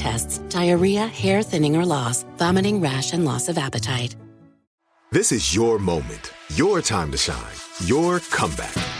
tests, diarrhea, hair thinning or loss, vomiting, rash, and loss of appetite. This is your moment, your time to shine, your comeback.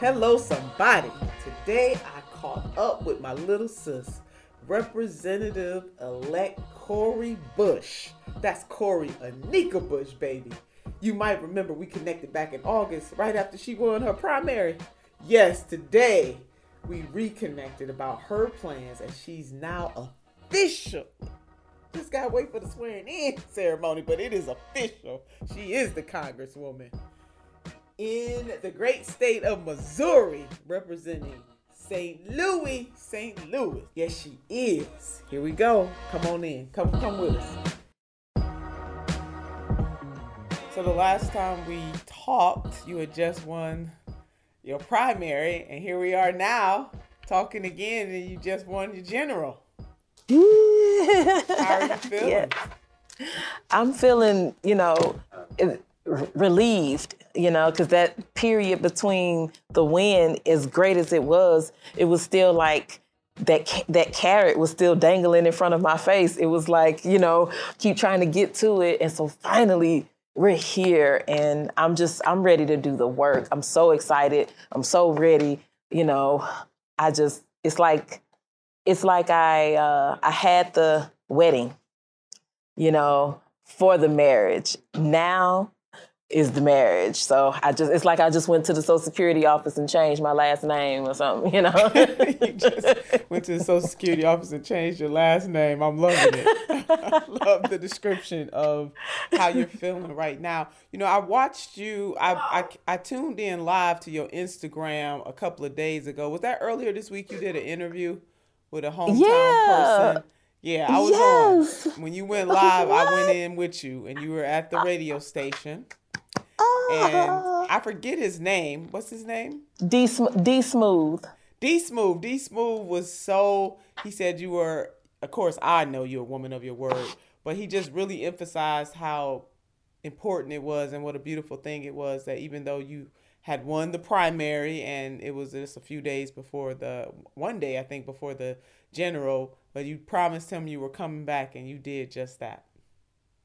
Hello, somebody. Today I caught up with my little sis, Representative elect Cori Bush. That's Cori Anika Bush, baby. You might remember we connected back in August, right after she won her primary. Yes, today we reconnected about her plans, and she's now official. Just gotta wait for the swearing in ceremony, but it is official. She is the Congresswoman in the great state of Missouri, representing St. Louis, St. Louis. Yes, she is. Here we go. Come on in. Come, come with us. So the last time we talked, you had just won your primary, and here we are now talking again, and you just won your general. How are you feeling? Yeah. I'm feeling, you know, relieved you know, because that period between the win, as great as it was, it was still like that that carrot was still dangling in front of my face. It was like, you know, keep trying to get to it. And so finally we're here and I'm just I'm ready to do the work. I'm so excited. I'm so ready. You know, I just it's like it's like I uh I had the wedding, you know, for the marriage. Now is the marriage. So I just it's like I just went to the Social Security office and changed my last name or something, you know. you just went to the Social Security office and changed your last name. I'm loving it. I love the description of how you're feeling right now. You know, I watched you I, I I tuned in live to your Instagram a couple of days ago. Was that earlier this week you did an interview with a hometown yeah. person? Yeah, I was yes. on. When you went live, I went in with you and you were at the radio station and I forget his name. What's his name? D D Smooth. D Smooth. D Smooth was so. He said you were. Of course, I know you're a woman of your word, but he just really emphasized how important it was and what a beautiful thing it was that even though you had won the primary and it was just a few days before the one day I think before the general, but you promised him you were coming back and you did just that.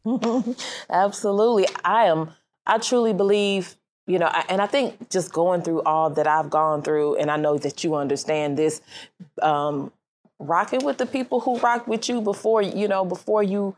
Absolutely. I am I truly believe, you know, and I think just going through all that I've gone through, and I know that you understand this, um, rocking with the people who rocked with you before, you know, before you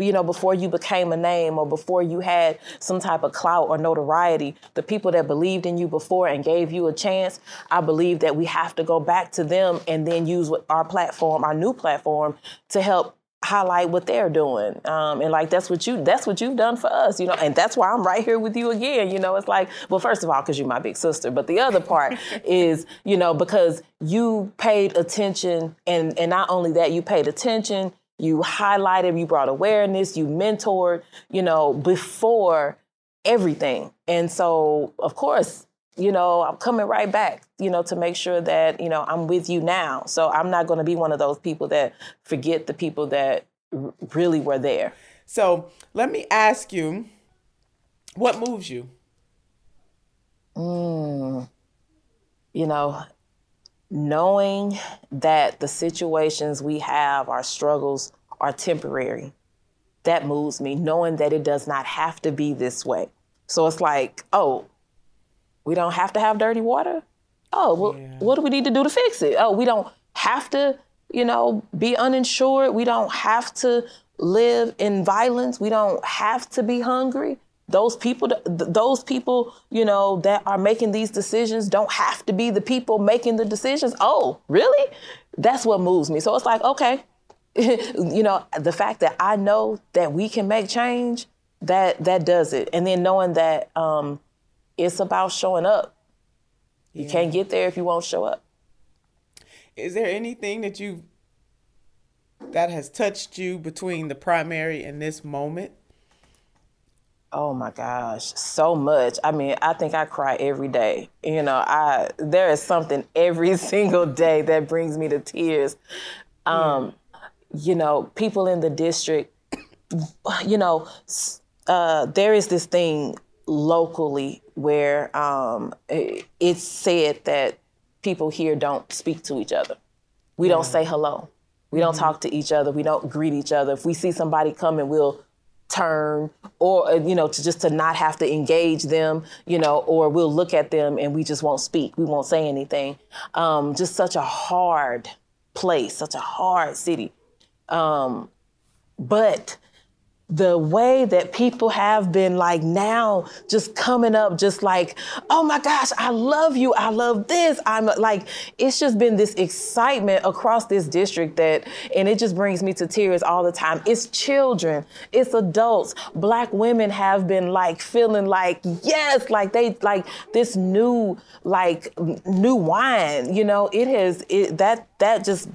you know, before you became a name or before you had some type of clout or notoriety, the people that believed in you before and gave you a chance, I believe that we have to go back to them and then use our platform, our new platform, to help highlight what they're doing um, and like that's what you that's what you've done for us you know and that's why i'm right here with you again you know it's like well first of all because you're my big sister but the other part is you know because you paid attention and and not only that you paid attention you highlighted you brought awareness you mentored you know before everything and so of course you know, I'm coming right back, you know, to make sure that, you know, I'm with you now. So I'm not going to be one of those people that forget the people that r- really were there. So let me ask you, what moves you? Mm, you know, knowing that the situations we have, our struggles, are temporary, that moves me, knowing that it does not have to be this way. So it's like, oh, we don't have to have dirty water. Oh, well, yeah. what do we need to do to fix it? Oh, we don't have to, you know, be uninsured. We don't have to live in violence. We don't have to be hungry. Those people, those people, you know, that are making these decisions don't have to be the people making the decisions. Oh, really? That's what moves me. So it's like, okay, you know, the fact that I know that we can make change, that that does it. And then knowing that um, it's about showing up. Yeah. You can't get there if you won't show up. Is there anything that you that has touched you between the primary and this moment? Oh my gosh, so much. I mean, I think I cry every day. You know, I there is something every single day that brings me to tears. Um, you know, people in the district, you know, uh, there is this thing locally where um, it's said that people here don't speak to each other. We yeah. don't say hello. We don't mm-hmm. talk to each other. We don't greet each other. If we see somebody coming, we'll turn or uh, you know to just to not have to engage them you know or we'll look at them and we just won't speak we won't say anything um, just such a hard place such a hard city um, but the way that people have been like now just coming up just like oh my gosh i love you i love this i'm like it's just been this excitement across this district that and it just brings me to tears all the time. It's children it's adults. Black women have been like feeling like yes like they like this new like new wine you know? It has it that that just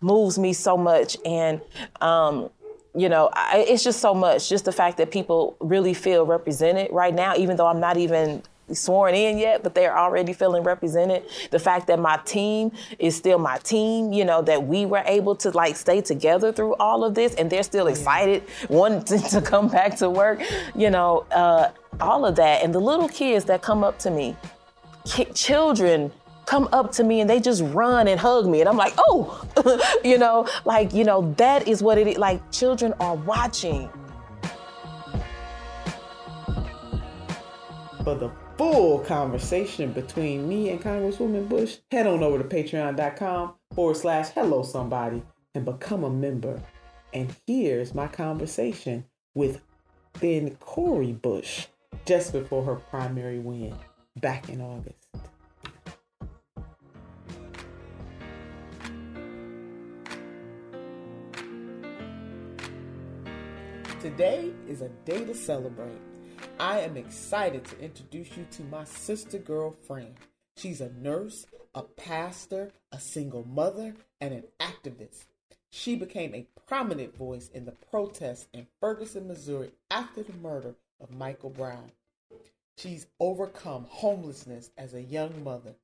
moves me so much and um you know, I, it's just so much. Just the fact that people really feel represented right now, even though I'm not even sworn in yet, but they're already feeling represented. The fact that my team is still my team, you know, that we were able to like stay together through all of this and they're still excited, wanting to come back to work, you know, uh, all of that. And the little kids that come up to me, children come up to me and they just run and hug me. And I'm like, oh, you know, like, you know, that is what it is. Like, children are watching. For the full conversation between me and Congresswoman Bush, head on over to patreon.com forward slash hello somebody and become a member. And here's my conversation with then Cori Bush just before her primary win back in August. Today is a day to celebrate. I am excited to introduce you to my sister girlfriend. She's a nurse, a pastor, a single mother, and an activist. She became a prominent voice in the protests in Ferguson, Missouri after the murder of Michael Brown. She's overcome homelessness as a young mother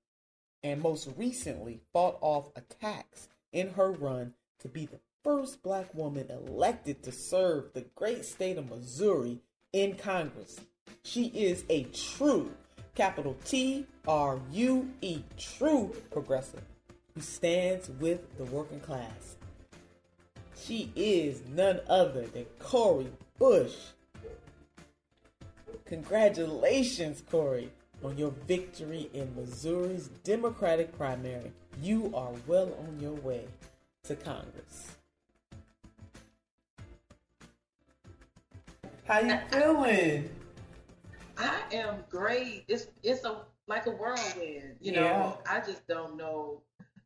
and most recently fought off attacks in her run to be the first black woman elected to serve the great state of Missouri in Congress. She is a true, capital T R U E, true progressive who stands with the working class. She is none other than Cori Bush. Congratulations, Cori, on your victory in Missouri's Democratic primary. You are well on your way to Congress. How you feeling? I am great. It's it's a like a whirlwind. You yeah. know, I just don't know.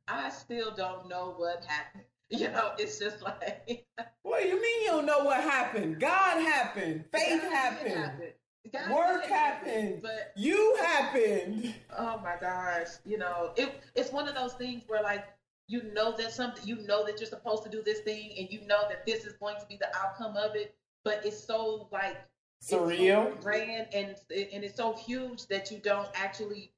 I still don't know what happened. You know, it's just like what do you mean you don't know what happened. God happened. Faith God happened. happened. God Work did happened. But You happened. oh my gosh, you know, it, it's one of those things where like you know that something, you know that you're supposed to do this thing, and you know that this is going to be the outcome of it, but it's so like it's so Surreal. grand, and and it's so huge that you don't actually.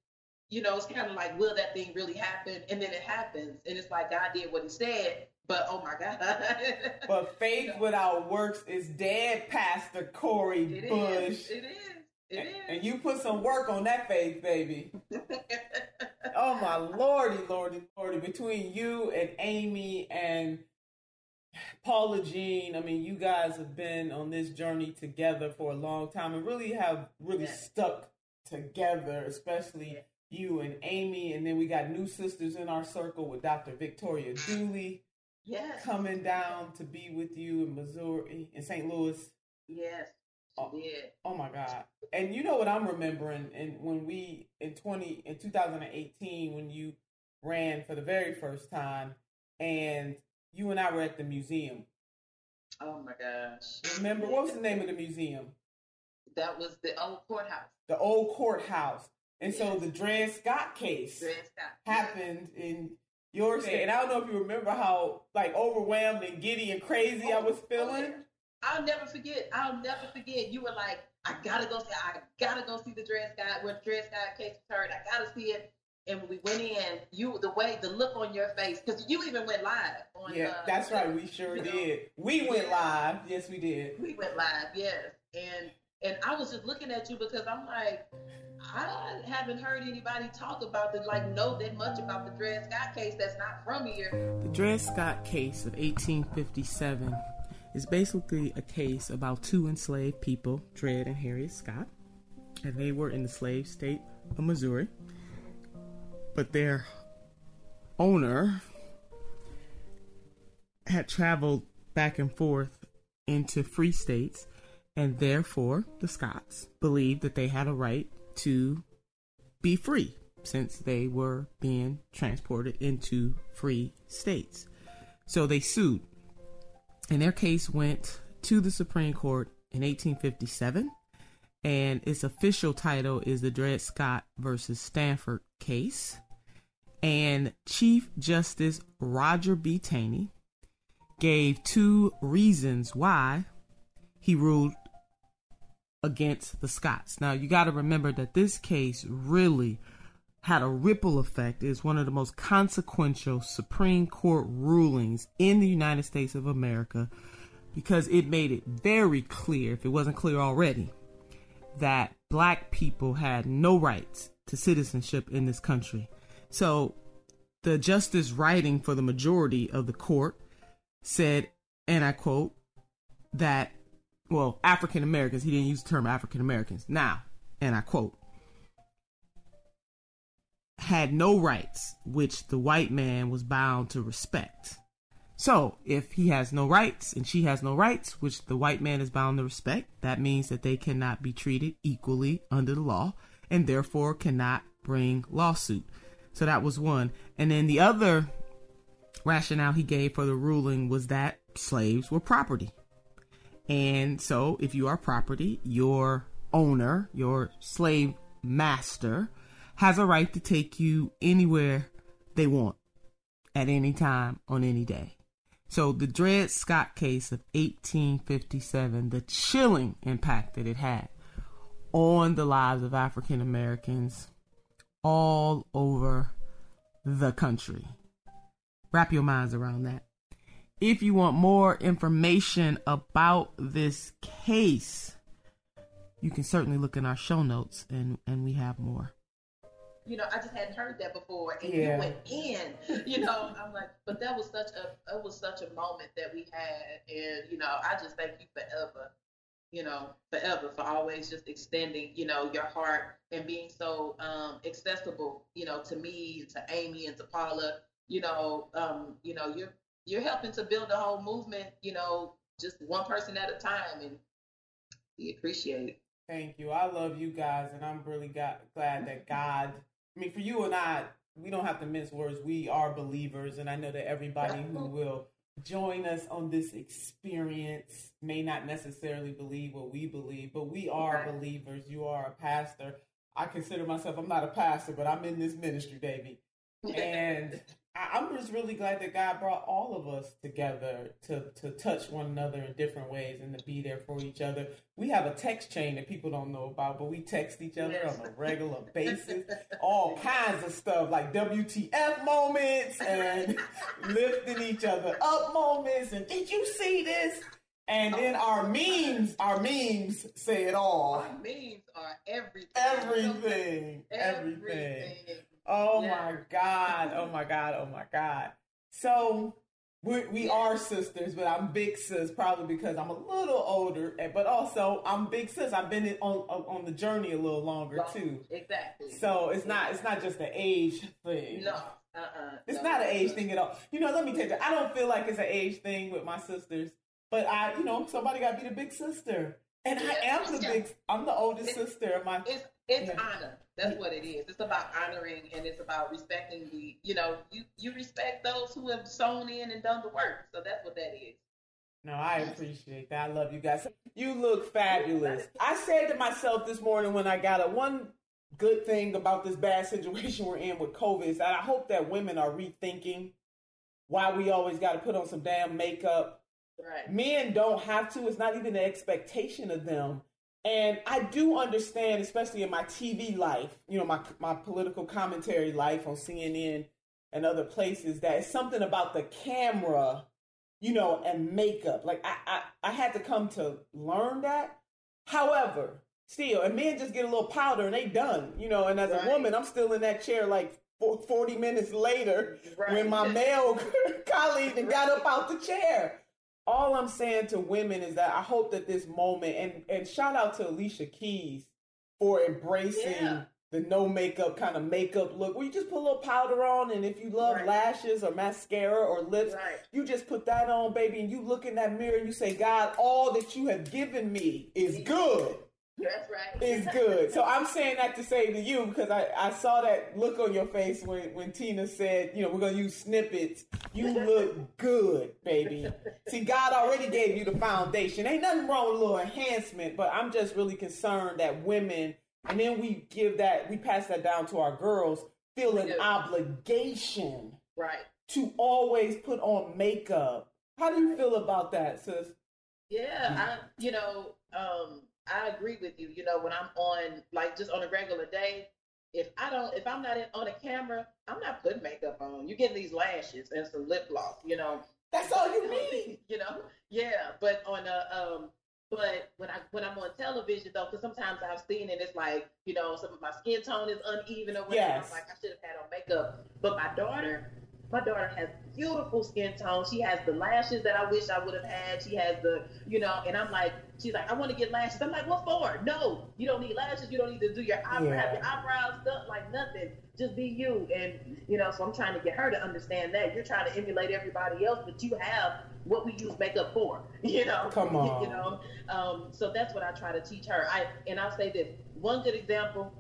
You know, it's kind of like, will that thing really happen? And then it happens, and it's like God did what He said, but oh my God! But faith without works is dead, Pastor Cori It is. Bush. It is. It is. And you put some work on that faith, baby. Oh my lordy, lordy, lordy. Between you and Amy and Paula Jean, I mean, you guys have been on this journey together for a long time and really have really Yeah. stuck together, especially you and Amy. And then we got new sisters in our circle with Dr. Victoria Dooley yes. coming down to be with you in Missouri, in St. Louis. Yes. Oh. Did. Oh my God. And you know what I'm remembering and when we in 20 in 2018 when you ran for the very first time and you and I were at the museum. Oh my gosh. Remember what was the name of the museum? That was the old courthouse. The old courthouse. And so the Dred Scott case Dred Scott. happened in your state. And I don't know if you remember how like overwhelmed and giddy and crazy I oh, was oh, feeling. I'll never forget. I'll never forget. You were like, I gotta go see. I gotta go see the Dred Scott when the Dred Scott case was heard. I gotta see it. And when we went in, you the way the look on your face because you even went live on. Yeah, uh, that's right. We sure you know, did. We went Yeah. live. Yes, we did. We went live, yes. And and I was just looking at you because I'm like, I haven't heard anybody talk about the like know that much about the Dred Scott case that's not from here. The Dred Scott case of 1857 is basically a case about two enslaved people, Dred and Harriet Scott, and they were in the slave state of Missouri. But their owner had traveled back and forth into free states, and therefore the Scotts believed that they had a right to be free since they were being transported into free states. So they sued. And their case went to the Supreme Court in 1857. And its official title is the Dred Scott versus Sandford case. And Chief Justice Roger B. Taney gave two reasons why he ruled against the Scotts. Now, you got to remember that this case really had a ripple effect. It's one of the most consequential Supreme Court rulings in the United States of America because it made it very clear, if it wasn't clear already, that black people had no rights to citizenship in this country. So, the justice writing for the majority of the court said, and I quote, that well, African Americans, he didn't use the term African Americans. Now, and I quote, had no rights which the white man was bound to respect. So, if he has no rights and she has no rights which the white man is bound to respect, that means that they cannot be treated equally under the law and therefore cannot bring lawsuit. So that was one. And then the other rationale he gave for the ruling was that slaves were property. And so, if you are property, your owner, your slave master, has a right to take you anywhere they want at any time on any day. So, the Dred Scott case of 1857, the chilling impact that it had on the lives of African Americans all over the country. Wrap your minds around that. If you want more information about this case, you can certainly look in our show notes and, and we have more. You know, I just hadn't heard that before, and Yeah. you went in. You know, I'm like, but that was such a it was such a moment that we had, and you know, I just thank you forever. You know, forever for always just extending, you know, your heart and being so um, accessible, you know, to me and to Amy and to Paula. You know, um, you know, you're you're helping to build a whole movement. You know, just one person at a time, and we appreciate it. Thank you. I love you guys, and I'm really got, glad that God, I mean, for you and I, we don't have to mince words. We are believers, and I know that everybody who will join us on this experience may not necessarily believe what we believe, but we are Right. believers. You are a pastor. I consider myself, I'm not a pastor, but I'm in this ministry, baby. And I'm just really glad that God brought all of us together to, to touch one another in different ways and to be there for each other. We have a text chain that people don't know about, but we text each other Yes. on a regular basis. All kinds of stuff like WTF moments and lifting each other up moments. And did you see this? And then oh, our memes, our memes say it all. Our memes are everything. Everything. Everything. Everything. Oh Yeah. my God. Oh my God. Oh my God. So we, we are sisters, but I'm big sis probably because I'm a little older, eh, but also I'm big sis. I've been on on the journey a little longer too. Exactly. So it's not it's not just an age thing. no. Uh-uh. It's no. not an age thing at all. You know, let me tell you, I don't feel like it's an age thing with my sisters, but I, you know, somebody got to be the big sister, and I am the big. I'm the oldest sister of my. It's it's Yeah. honor. That's what it is. It's about honoring and it's about respecting the. You know, you you respect those who have sown in and done the work. So that's what that is. No, I appreciate that. I love you guys. You look fabulous. I said to myself this morning when I got a one good thing about this bad situation we're in with COVID is that I hope that women are rethinking why we always got to put on some damn makeup. Right. Men don't have to. It's not even the expectation of them. And I do understand, especially in my TV life, you know, my my political commentary life on CNN and other places, that it's something about the camera, you know, and makeup. Like I, I, I had to come to learn that. However, still, and men just get a little powder and they done, you know. And as Right. a woman, I'm still in that chair like 40 minutes later Right. when my male colleague then got up out the chair. All I'm saying to women is that I hope that this moment and and shout out to Alicia Keys for embracing Yeah. the no makeup kind of makeup look where you just put a little powder on and if you love Right. lashes or mascara or lips, Right. you just put that on, baby, and you look in that mirror and you say, God, all that you have given me is good That's right. is good. So I'm saying that to say to you because I, I saw that look on your face when, when Tina said, you know, we're going to use snippets. You look good, baby. See, God already gave you the foundation. Ain't nothing wrong with a little enhancement, but I'm just really concerned that women, and then we give that, we pass that down to our girls, feel an obligation Right. to always put on makeup. How do you feel about that, sis? Yeah, I you know, um, I agree with you. You know, when I'm on like just on a regular day, if I don't if I'm not in, on a camera, I'm not putting makeup on. You're getting these lashes and some lip gloss, you know. That's all you need. You know? Yeah. But on a um but when I when I'm on television though, because sometimes I've seen it, it's like, you know, some of my skin tone is uneven or whatever. Yes. I'm like, I should have had on makeup. But my daughter, my daughter has beautiful skin tone. She has the lashes that I wish I would have had. She has the, you know, and I'm like, she's like, I want to get lashes. I'm like, what for? No, you don't need lashes. You don't need to do your eyebrows, Yeah. have your eyebrows done, like nothing. Just be you. And, you know, so I'm trying to get her to understand that. You're trying to emulate everybody else, but you have what we use makeup for, you know? Come on. You know, um, so that's what I try to teach her. I And I'll say this one good example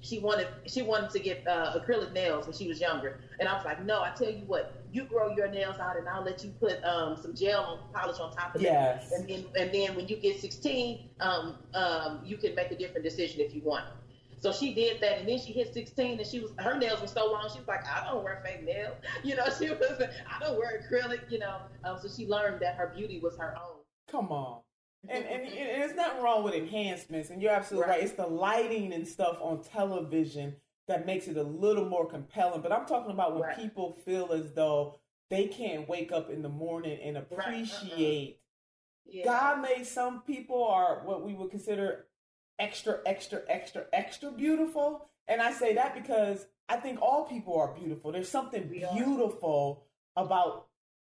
she wanted she wanted to get uh, acrylic nails when she was younger, and I was like, no, I tell you what, you grow your nails out, and I'll let you put um, some gel on polish on top of Yes. it, and then and then when you get 16, um, um, you can make a different decision if you want. So she did that, and then she hit 16, and she was her nails were so long. She was like, I don't wear fake nails, you know. She was, I don't wear acrylic, you know. Um, so she learned that her beauty was her own. Come on. And, and, and there's nothing wrong with enhancements, and you're absolutely right. Right. It's the lighting and stuff on television that makes it a little more compelling. But I'm talking about when Right. people feel as though they can't wake up in the morning and Uh-uh. appreciate. Yeah. God made some people are what we would consider extra, extra, extra, extra beautiful. And I say that because I think all people are beautiful. There's something beautiful about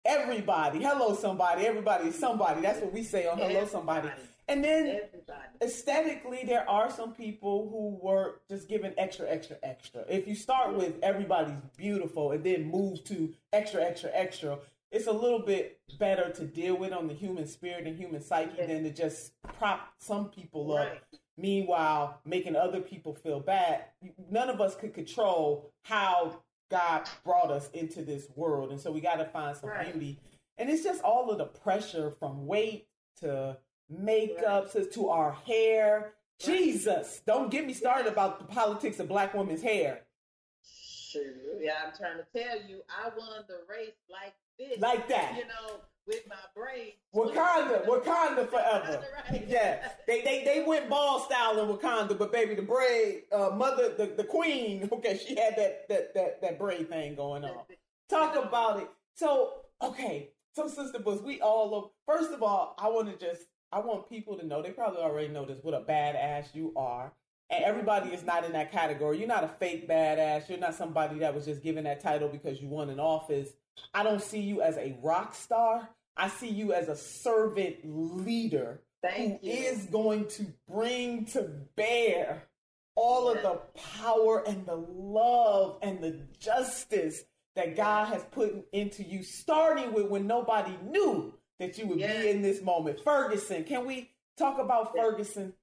everybody. Hello, somebody. Everybody is somebody. That's what we say on Hello, somebody. And then Everybody. aesthetically, there are some people who were just given extra, extra, extra. If you start with everybody's beautiful and then move to extra, extra, extra, it's a little bit better to deal with on the human spirit and human psyche than to just prop some people up. Meanwhile, making other people feel bad. None of us could control how God brought us into this world. And so we got to find some Right. beauty And it's just all of the pressure from weight to makeup to, to our hair. Jesus, don't get me started about the politics of black women's hair. Sure. Yeah, I'm trying to tell you, I won the race like this. Like that. You know, with my brain. Wakanda, Wakanda forever. Right. Yeah, they, they they went ball style in Wakanda, but baby, the braid, uh, mother, the, the queen. Okay, she had that that that that braid thing going on. Talk about it. So okay, so sister Bush, we all love. First of all, I want to just I want people to know they probably already know this. What a badass you are. And everybody is not in that category. You're not a fake badass. You're not somebody that was just given that title because you won an office. I don't see you as a rock star. I see you as a servant leader Thank who you. is going to bring to bear all of the power and the love and the justice that God has put into you, starting with when nobody knew that you would Yes. be in this moment. Ferguson, can we talk about Ferguson?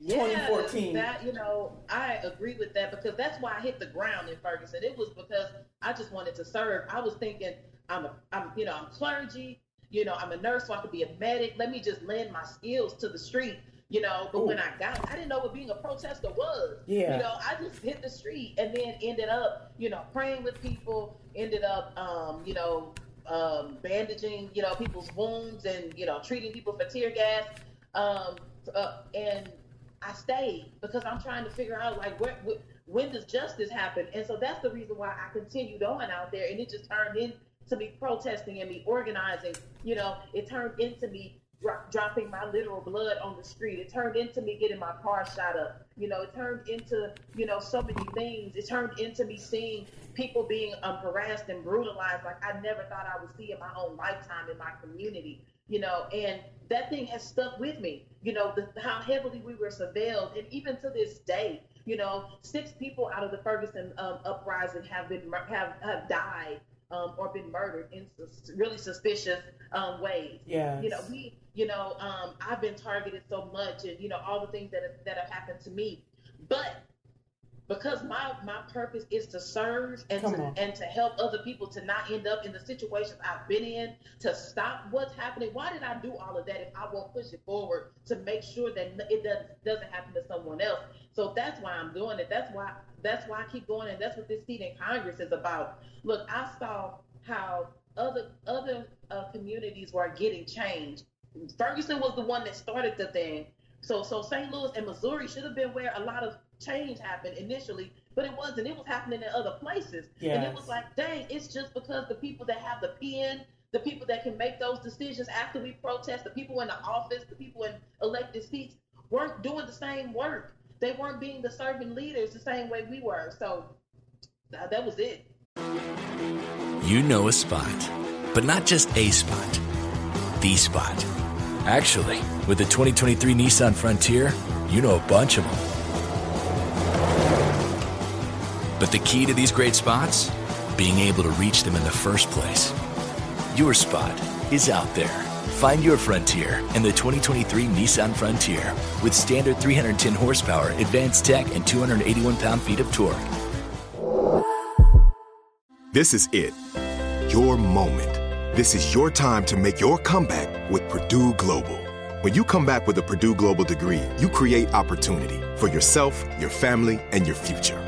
Yeah, 2014. That you know, I agree with that because that's why I hit the ground in Ferguson. It was because I just wanted to serve. I was thinking, I'm a, I'm, you know, I'm clergy. You know, I'm a nurse, so I could be a medic. Let me just lend my skills to the street. You know, but when I got, I didn't know what being a protester was. Yeah. You know, I just hit the street and then ended up, you know, praying with people. Ended up, um, you know, um, bandaging, you know, people's wounds and you know, treating people for tear gas. Um, uh, and I stayed because I'm trying to figure out like where, wh- when does justice happen, and so that's the reason why I continued on out there, and it just turned into me protesting and me organizing. You know, it turned into me dro- dropping my literal blood on the street. It turned into me getting my car shot up. You know, it turned into you know so many things. It turned into me seeing people being um, harassed and brutalized like I never thought I would see in my own lifetime in my community you know, and that thing has stuck with me, you know, the, how heavily we were surveilled. And even to this day, you know, six people out of the Ferguson um, uprising have been have, have died um, or been murdered in sus- really suspicious um, ways. Yeah, You know, we, you know, um, I've been targeted so much and, you know, all the things that have, that have happened to me. But because my my purpose is to serve and Come to on. and to help other people to not end up in the situations I've been in, to stop what's happening. Why did I do all of that if I won't push it forward to make sure that it doesn't doesn't happen to someone else? So that's why I'm doing it. That's why that's why I keep going, and that's what this seat in Congress is about. Look, I saw how other other uh, communities were getting changed. Ferguson was the one that started the thing. So so St. Louis and Missouri should have been where a lot of change happened initially, but it wasn't. It was happening in other places. And it was like, dang, it's just because the people that have the pen, the people that can make those decisions after we protest, the people in the office, the people in elected seats weren't doing the same work. They weren't being the servant leaders the same way we were. So that, that was it. You know a spot, but not just a spot, the spot. Actually, with the 2023 Nissan Frontier, you know a bunch of them. But the key to these great spots? Being able to reach them in the first place. Your spot is out there. Find your frontier in the 2023 Nissan Frontier with standard 310 horsepower, advanced tech, and 281 pound feet of torque. This is it. Your moment. This is your time to make your comeback with Purdue Global. When you come back with a Purdue Global degree, you create opportunity for yourself, your family, and your future.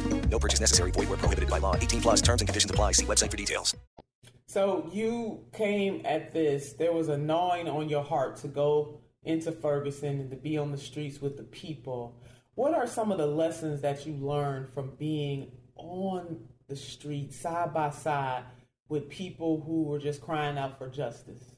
No purchase necessary. Void where prohibited by law. 18 plus terms and conditions apply. See website for details. So you came at this, there was a gnawing on your heart to go into Ferguson and to be on the streets with the people. What are some of the lessons that you learned from being on the street side by side with people who were just crying out for justice?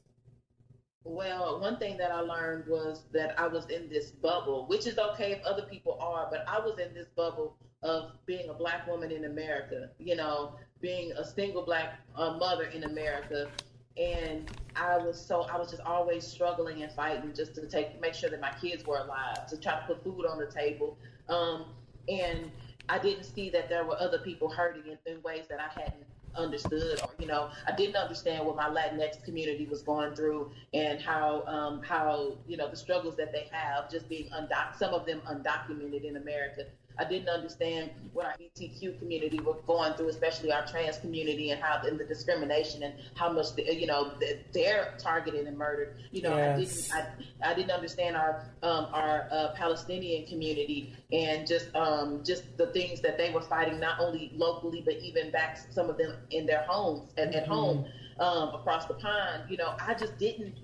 Well, one thing that I learned was that I was in this bubble, which is okay if other people are, but I was in this bubble of being a black woman in America, you know, being a single black uh, mother in America. And I was so I was just always struggling and fighting just to take make sure that my kids were alive, to try to put food on the table. Um, and I didn't see that there were other people hurting in, in ways that I hadn't understood or you know I didn't understand what my Latinx community was going through and how um, how you know the struggles that they have just being undoc some of them undocumented in America I didn't understand what our LGBTQ community was going through, especially our trans community, and how and the discrimination and how much the, you know they're targeted and murdered. You know, yes. I didn't I, I didn't understand our um, our uh, Palestinian community and just um, just the things that they were fighting, not only locally but even back some of them in their homes and mm-hmm. at home um, across the pond. You know, I just didn't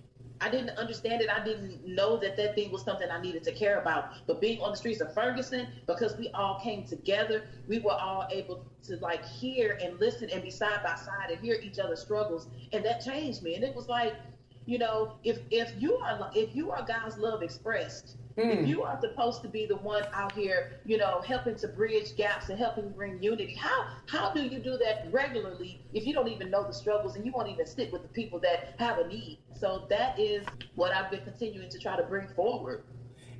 I didn't understand it. I didn't know that that thing was something I needed to care about. But being on the streets of Ferguson, because we all came together, we were all able to like hear and listen and be side by side and hear each other's struggles, and that changed me. And it was like, you know, if if you are if you are God's love expressed, Mm. If you are supposed to be the one out here, you know, helping to bridge gaps and helping bring unity, how how do you do that regularly if you don't even know the struggles and you won't even stick with the people that have a need? So that is what I've been continuing to try to bring forward.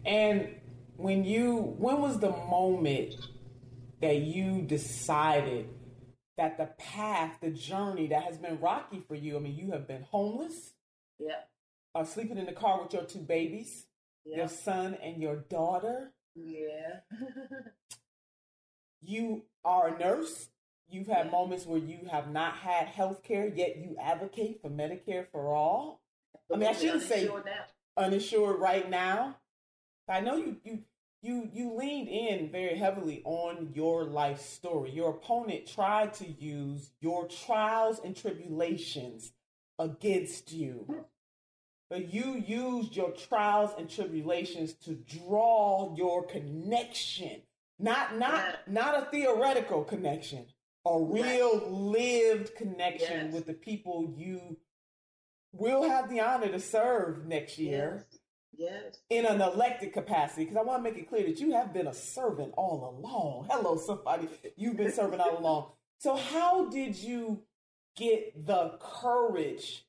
And when you when was the moment that you decided that the path, the journey that has been rocky for you, I mean, you have been homeless. Yeah. Uh, sleeping in the car with your two babies your son and your daughter. Yeah. you are a nurse. You've had yeah. moments where you have not had health care, yet you advocate for Medicare for all. I mean, I shouldn't say now. uninsured right now. I know you you you you leaned in very heavily on your life story. Your opponent tried to use your trials and tribulations against you hmm. But you used your trials and tribulations to draw your connection not not not a theoretical connection a real right. lived connection yes. with the people you will have the honor to serve next year yes. Yes. In an elected capacity, because I want to make it clear that you have been a servant all along. Hello, somebody. You've been serving all along. So, how did you get the courage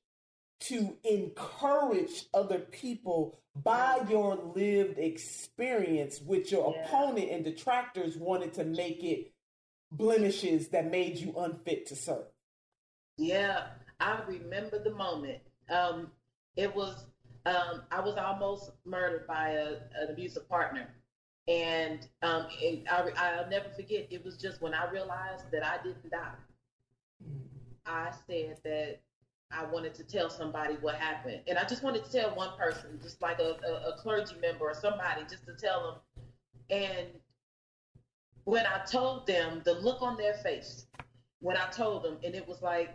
to encourage other people by your lived experience, which your yeah. opponent and detractors wanted to make it blemishes that made you unfit to serve. Yeah, I remember the moment. Um, it was um, I was almost murdered by a, an abusive partner. And um, I, I'll never forget, it was just when I realized that I didn't die. Mm. I said that I wanted to tell somebody what happened. And I just wanted to tell one person, just like a, a, a clergy member or somebody, just to tell them. And when I told them, the look on their face, when I told them, and it was like,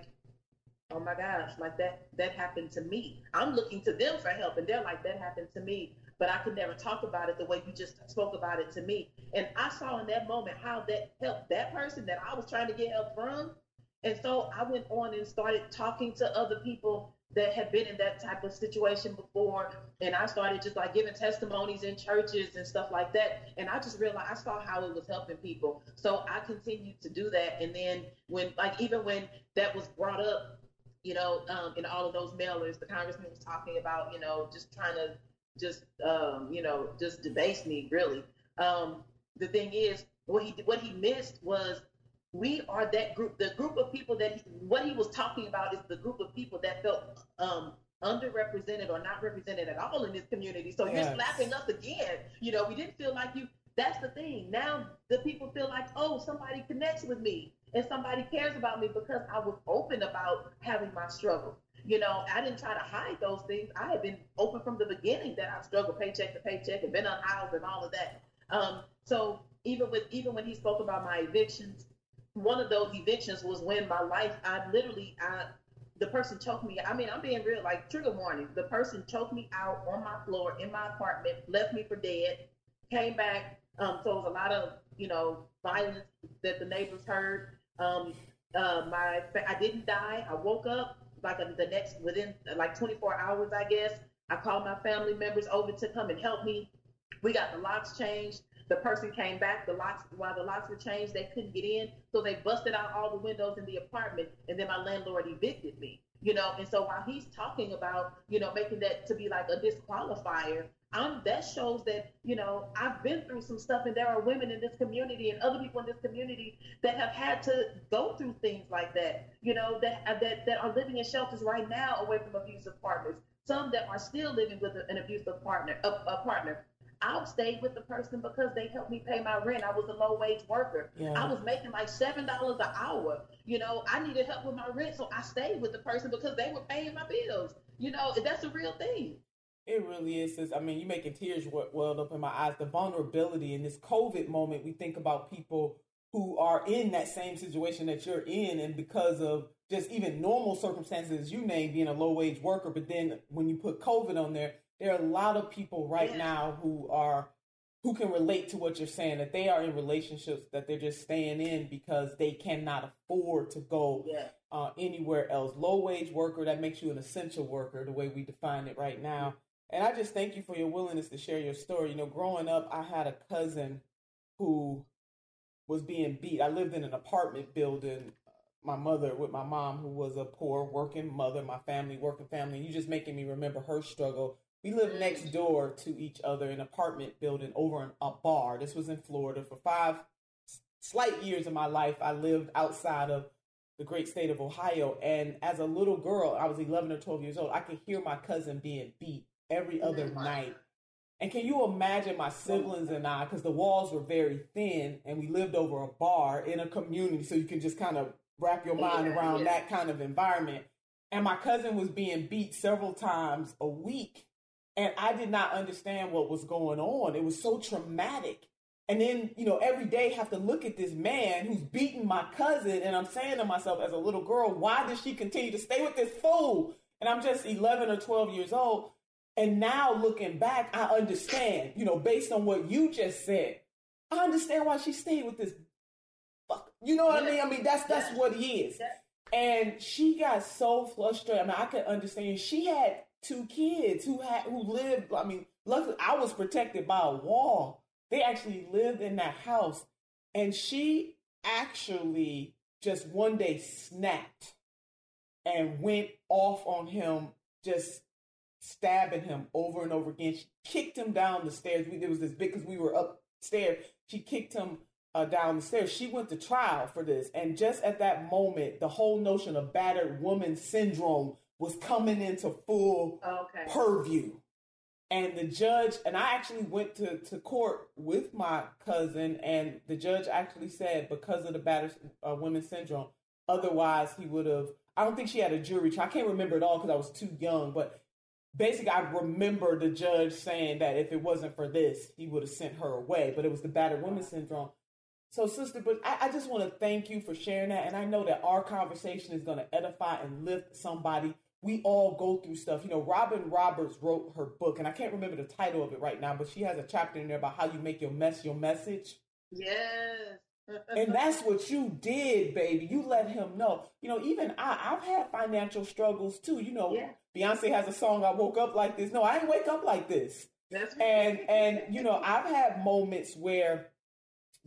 oh my gosh, like that, that happened to me. I'm looking to them for help, and they're like, that happened to me. But I could never talk about it the way you just spoke about it to me. And I saw in that moment how that helped that person that I was trying to get help from and so I went on and started talking to other people that had been in that type of situation before. And I started just like giving testimonies in churches and stuff like that. And I just realized I saw how it was helping people. So I continued to do that. And then when, like, even when that was brought up, you know, um, in all of those mailers, the congressman was talking about, you know, just trying to just, um, you know, just debase me, really. Um, the thing is, what he what he missed was we are that group. The group of people that he, what he was talking about is the group of people that felt um, underrepresented or not represented at all in this community. So yes. you're slapping us again. You know, we didn't feel like you. That's the thing. Now the people feel like, oh, somebody connects with me. and somebody cares about me because I was open about having my struggle. You know, I didn't try to hide those things. I had been open from the beginning that I struggled paycheck to paycheck and been unhoused and all of that. Um, so even with even when he spoke about my evictions, one of those evictions was when my life, I literally, I the person choked me. I mean, I'm being real, like trigger warning. The person choked me out on my floor in my apartment, left me for dead, came back. Um, so it was a lot of, you know, violence that the neighbors heard. Um, uh, my, I didn't die. I woke up like the next within like 24 hours, I guess. I called my family members over to come and help me. We got the locks changed. The person came back. The locks, while the locks were changed, they couldn't get in, so they busted out all the windows in the apartment, and then my landlord evicted me. You know, and so while he's talking about, you know, making that to be like a disqualifier, I'm, that shows that you know I've been through some stuff, and there are women in this community and other people in this community that have had to go through things like that. You know that uh, that that are living in shelters right now away from abusive partners. Some that are still living with an abusive partner, a, a partner. I stayed with the person because they helped me pay my rent. I was a low wage worker. Yeah. I was making like seven dollars an hour. You know, I needed help with my rent, so I stayed with the person because they were paying my bills. You know, that's a real thing. It really is. Sis. I mean, you're making tears well up in my eyes. The vulnerability in this COVID moment, we think about people who are in that same situation that you're in, and because of just even normal circumstances, you name being a low wage worker, but then when you put COVID on there, there are a lot of people right yeah. now who are who can relate to what you're saying that they are in relationships that they're just staying in because they cannot afford to go yeah. uh, anywhere else. Low wage worker that makes you an essential worker, the way we define it right now. And I just thank you for your willingness to share your story. You know, growing up, I had a cousin who was being beat. I lived in an apartment building. My mother with my mom, who was a poor working mother, my family working family. You just making me remember her struggle we lived mm. next door to each other in an apartment building over a bar. This was in Florida. For five slight years of my life, I lived outside of the great state of Ohio. And as a little girl, I was 11 or 12 years old, I could hear my cousin being beat every other mm. night. And can you imagine my siblings and I, because the walls were very thin and we lived over a bar in a community, so you can just kind of wrap your mind yeah, around yeah. that kind of environment. And my cousin was being beat several times a week and I did not understand what was going on. It was so traumatic. And then, you know, every day have to look at this man who's beating my cousin. And I'm saying to myself as a little girl, why does she continue to stay with this fool? And I'm just 11 or 12 years old. And now looking back, I understand, you know, based on what you just said, I understand why she stayed with this fuck. You know what I mean? I mean, that's, that's what he is. And she got so frustrated. I mean, I could understand. She had two kids who had who lived. I mean, luckily I was protected by a wall. They actually lived in that house, and she actually just one day snapped and went off on him, just stabbing him over and over again. She kicked him down the stairs. We, there was this big because we were upstairs. She kicked him uh, down the stairs. She went to trial for this, and just at that moment, the whole notion of battered woman syndrome was coming into full okay. purview. And the judge, and I actually went to, to court with my cousin, and the judge actually said because of the battered uh, women syndrome, otherwise he would have. I don't think she had a jury trial. I can't remember it all because I was too young, but basically I remember the judge saying that if it wasn't for this, he would have sent her away. But it was the battered women syndrome. So, sister, but I, I just want to thank you for sharing that, and I know that our conversation is going to edify and lift somebody we all go through stuff. You know, Robin Roberts wrote her book, and I can't remember the title of it right now, but she has a chapter in there about how you make your mess your message. Yes. and that's what you did, baby. You let him know. You know, even I, I've had financial struggles too. You know, yeah. Beyonce has a song, I woke up like this. No, I didn't wake up like this. That's and and you know, I've had moments where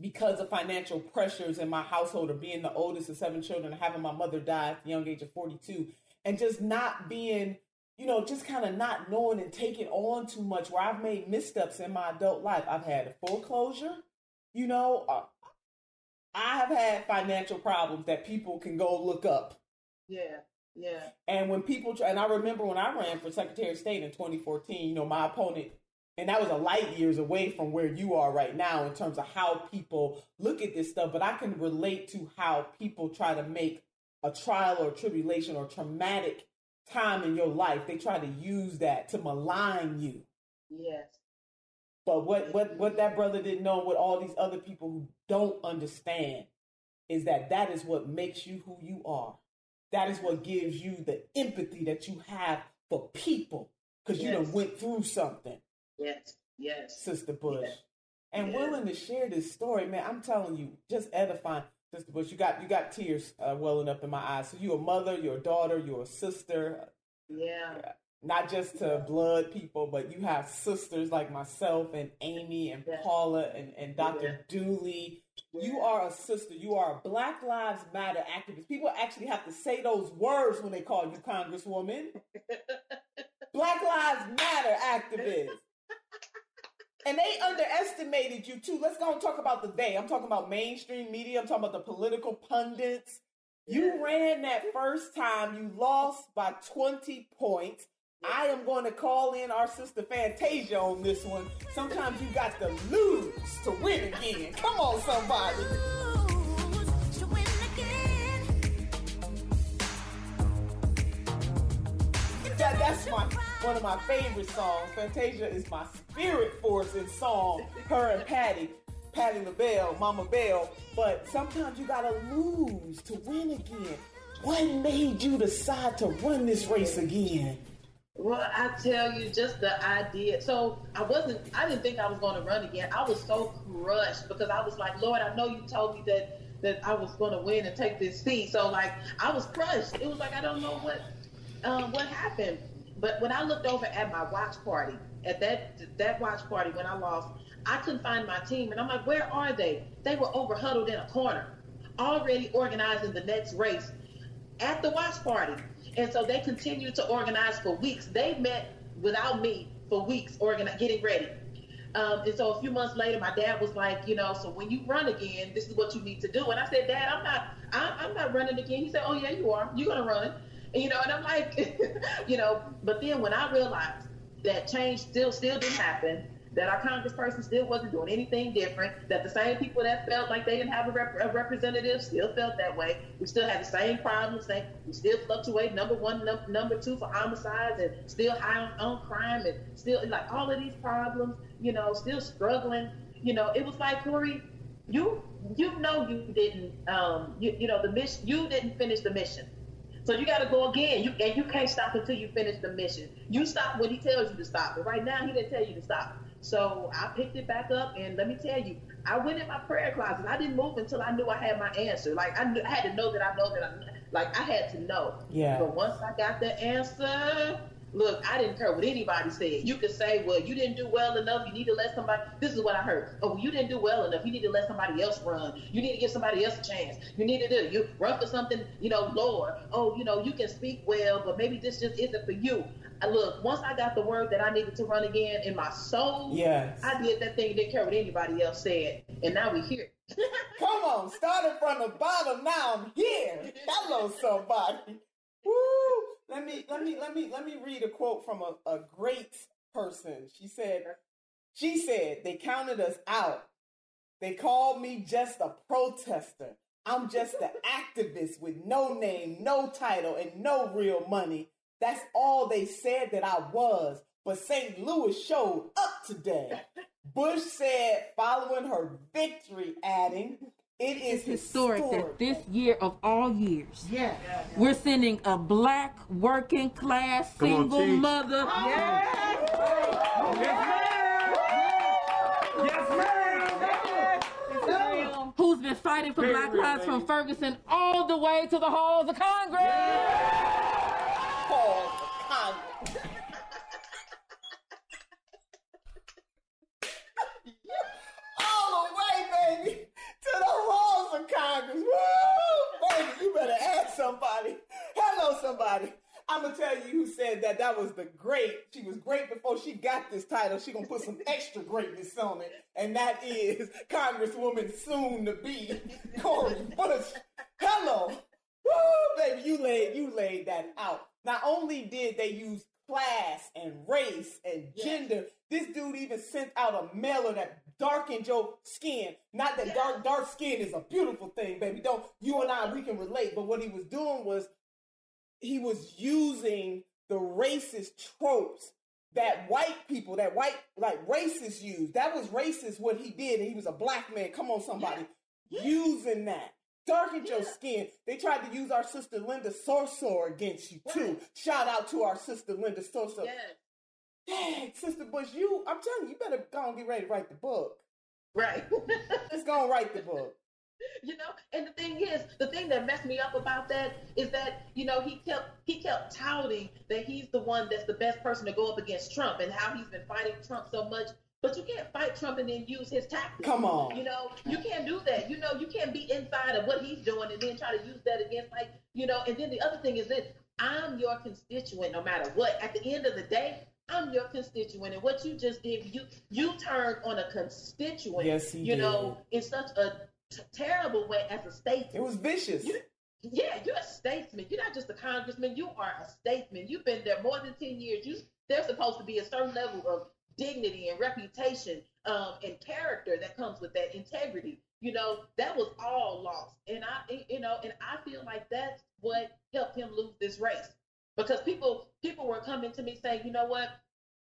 because of financial pressures in my household or being the oldest of seven children, having my mother die at the young age of 42, and just not being, you know, just kind of not knowing and taking on too much where I've made missteps in my adult life. I've had a foreclosure, you know, uh, I have had financial problems that people can go look up. Yeah. Yeah. And when people try, and I remember when I ran for Secretary of State in 2014, you know, my opponent And that was a light years away from where you are right now in terms of how people look at this stuff. But I can relate to how people try to make a trial or tribulation or traumatic time in your life. They try to use that to malign you. Yes. But what what what that brother didn't know, what all these other people who don't understand, is that that is what makes you who you are. That is what gives you the empathy that you have for people because you Yes. done went through something, Yes. Yes. Sister Bush. Yes. And Yes. willing to share this story, man. I'm telling you, just edifying, Sister Bush. You got you got tears uh, welling up in my eyes. So you're a mother, you're a daughter, you're a sister, Yeah. not just to blood people, but you have sisters like myself and Amy and Yeah. Paula and, and Dr. Dooley. You are a sister. You are a Black Lives Matter activist. People actually have to say those words when they call you Congresswoman. Black Lives Matter activist. And they underestimated you too. Let's go and talk about the they. I'm talking about mainstream media. I'm talking about the political pundits. You ran that first time. You lost by 20 points. I am going to call in our sister Fantasia on this one. Sometimes you got to lose to win again. Come on, somebody. That, that's my one of my favorite songs. Fantasia is my spirit force in song. Her and Patty, Patti LaBelle, Mama Bell. But sometimes you gotta lose to win again. What made you decide to run this race again? Well, I tell you, just the idea. So I wasn't. I didn't think I was going to run again. I was so crushed because I was like, Lord, I know you told me that that I was going to win and take this seat. So like, I was crushed. It was like I don't know what um, what happened. But when I looked over at my watch party, at that that watch party when I lost, I couldn't find my team, and I'm like, where are they? They were over huddled in a corner, already organizing the next race at the watch party. And so they continued to organize for weeks. They met without me for weeks, organi- getting ready. Um, and so a few months later, my dad was like, you know, so when you run again, this is what you need to do. And I said, Dad, I'm not, I, I'm not running again. He said, Oh yeah, you are. You're gonna run. You know, and I'm like, you know. But then when I realized that change still, still didn't happen, that our congressperson still wasn't doing anything different, that the same people that felt like they didn't have a, rep- a representative still felt that way. We still had the same problems. Same, we still fluctuate number one, num- number two for homicides, and still high on, on crime, and still like all of these problems. You know, still struggling. You know, it was like Cori, you you know you didn't um you you know the mission you didn't finish the mission. So you got to go again. You and you can't stop until you finish the mission. You stop when he tells you to stop. But right now he didn't tell you to stop. So I picked it back up, and let me tell you, I went in my prayer closet. I didn't move until I knew I had my answer. Like I, knew, I had to know that I know that I like I had to know. Yeah. But once I got the answer, look, I didn't care what anybody said. You could say, well, you didn't do well enough. You need to let somebody. This is what I heard. Oh, you didn't do well enough. You need to let somebody else run. You need to give somebody else a chance. You need to do. You run for something, you know, lower. Oh, you know, you can speak well, but maybe this just isn't for you. I look, once I got the word that I needed to run again in my soul, Yes. I did that thing. Didn't care what anybody else said, and now we here. Come on, starting from the bottom. Now I'm here. Hello, somebody. Woo! Let me let me let me let me read a quote from a, a great person. She said, she said, they counted us out. They called me just a protester. I'm just an activist with no name, no title, and no real money. That's all they said that I was. But St. Louis showed up today. Bush said following her victory, adding, it is historic historic. that this year of all years, Yeah. we're sending a black working class Come on, single Chief. mother. Who's been fighting for Very black real, lives from. Ferguson all the way to the halls of Congress? Halls of Congress. All the way, baby, to the halls of Congress. Woo! Baby, you better ask somebody. Hello, somebody. I'm gonna tell you who said that. That was the great. She was great before she got this title. She gonna put some extra greatness on it, and that is Congresswoman soon to be Cori Bush. Hello, woo, baby, you laid you laid that out. Not only did they use class and race and gender. This dude even sent out a mailer that darkened your skin. Not that dark dark skin is a beautiful thing, baby. Don't you and I we can relate. But what he was doing was he was using the racist tropes that white people, that white like racists use. That was racist what he did, and he was a black man. Come on, somebody. Using that. Darkened your skin. They tried to use our sister Linda Sarsour against you too. Shout out to our sister Linda Sarsour. Yes. Dang, Sister Bush, you I'm telling you, you better go and get ready to write the book. Right. Let's go and write the book. You know? And the thing is the thing that messed me up about that is that you know he kept he kept touting that he's the one that's the best person to go up against trump and how he's been fighting trump so much. But you can't fight trump and then use his tactics. Come on. you know? You can't do that. You know you can't be inside of what he's doing and then try to use that against like you know? And then the other thing is this. I'm your constituent no matter what. At the end of the day I'm your constituent, and what you just did, you you turned on a constituent. Yes, you know, in such a terrible way as a statesman. It was vicious. You- yeah, you're a statesman. You're not just a congressman. You are a statesman. You've been there more than ten years. You there's supposed to be a certain level of dignity and reputation um, and character that comes with that integrity. You know that was all lost, and I, you know, and I feel like that's what helped him lose this race because people people were coming to me saying, you know what,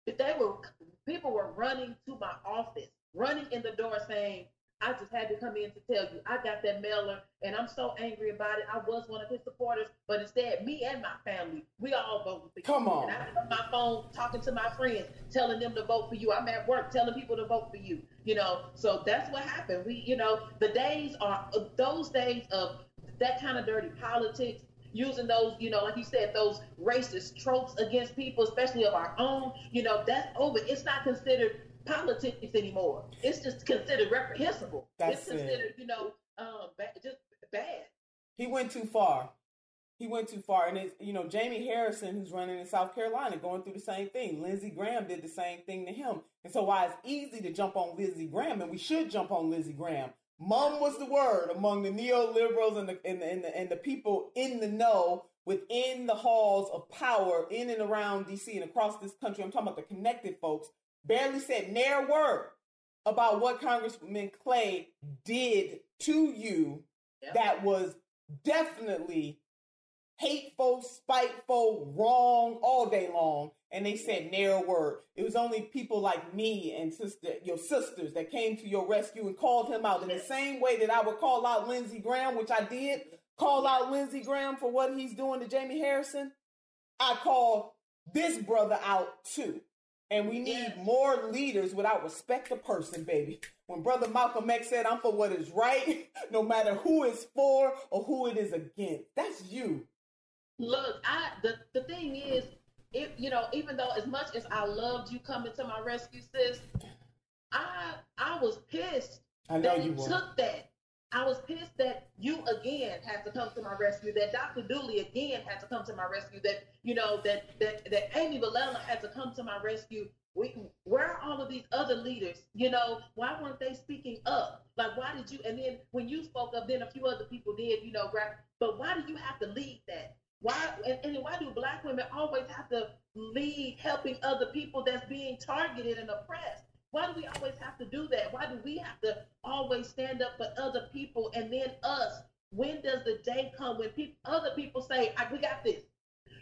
if they were people were running to my office, running in the door saying, I just had to come in to tell you I got that mailer and I'm so angry about it. I was one of his supporters, but instead, me and my family, we all voted for you. Come on. And I'm on my phone talking to my friends, telling them to vote for you. I'm at work telling people to vote for you. You know, so that's what happened. We, you know, the days are uh, those days of that kind of dirty politics using those, you know, like you said, those racist tropes against people, especially of our own, you know, that's over. It's not considered politics anymore. It's just considered reprehensible. That's it's it. considered, you know, um, ba- just bad. He went too far. He went too far. And it's, you know, Jamie Harrison, who's running in South Carolina, going through the same thing. Lindsey Graham did the same thing to him. And so why it's easy to jump on Lindsey Graham, and we should jump on Lindsey Graham. Mum was the word among the neoliberals and the, and the, and the, and the people in the know within the halls of power in and around DC and across this country. I'm talking about the connected folks. Barely said ne'er word about what Congressman Clay did to you that was definitely hateful, spiteful, wrong all day long. And they said ne'er a word. It was only people like me and sister, your sisters that came to your rescue and called him out in the same way that I would call out Lindsey Graham, which I did call out Lindsey Graham for what he's doing to Jamie Harrison. I call this brother out too. And we need more leaders without respect the person, baby. When Brother Malcolm X said, I'm for what is right, no matter who is for or who it is against. That's you. Look, I the, the thing is, if you know, even though as much as I loved you coming to my rescue, sis, I I was pissed I know that you took that. I was pissed that you again had to come to my rescue. That Dr. Dooley again had to come to my rescue. That you know that that that Amy Vilela had to come to my rescue. We, where are all of these other leaders? You know, why weren't they speaking up? Like, why did you? And then when you spoke up, then a few other people did. You know, right? But why do you have to lead that? Why and, and why do black women always have to lead helping other people that's being targeted and oppressed? Why do we always have to do that? Why do we have to always stand up for other people and then us? When does the day come when people, other people say, I, "We got this"?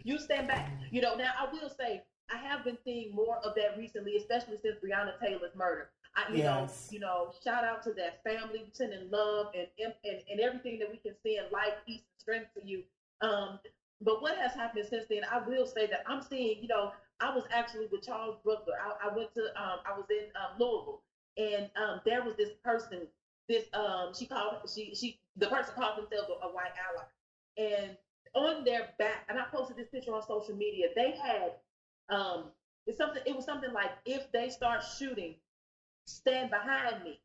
You stand back. You know. Now I will say I have been seeing more of that recently, especially since Breonna Taylor's murder. I, you Yes. know, you know, shout out to that family, sending love and, and and everything that we can send life, peace, and strength to you. Um, but what has happened since then? I will say that I'm seeing. You know, I was actually with Charles Booker. I, I went to. Um, I was in um, Louisville, and um, there was this person. This um, she called she she the person called themselves a, a white ally, and on their back, and I posted this picture on social media. They had um, it's something. It was something like if they start shooting, stand behind me.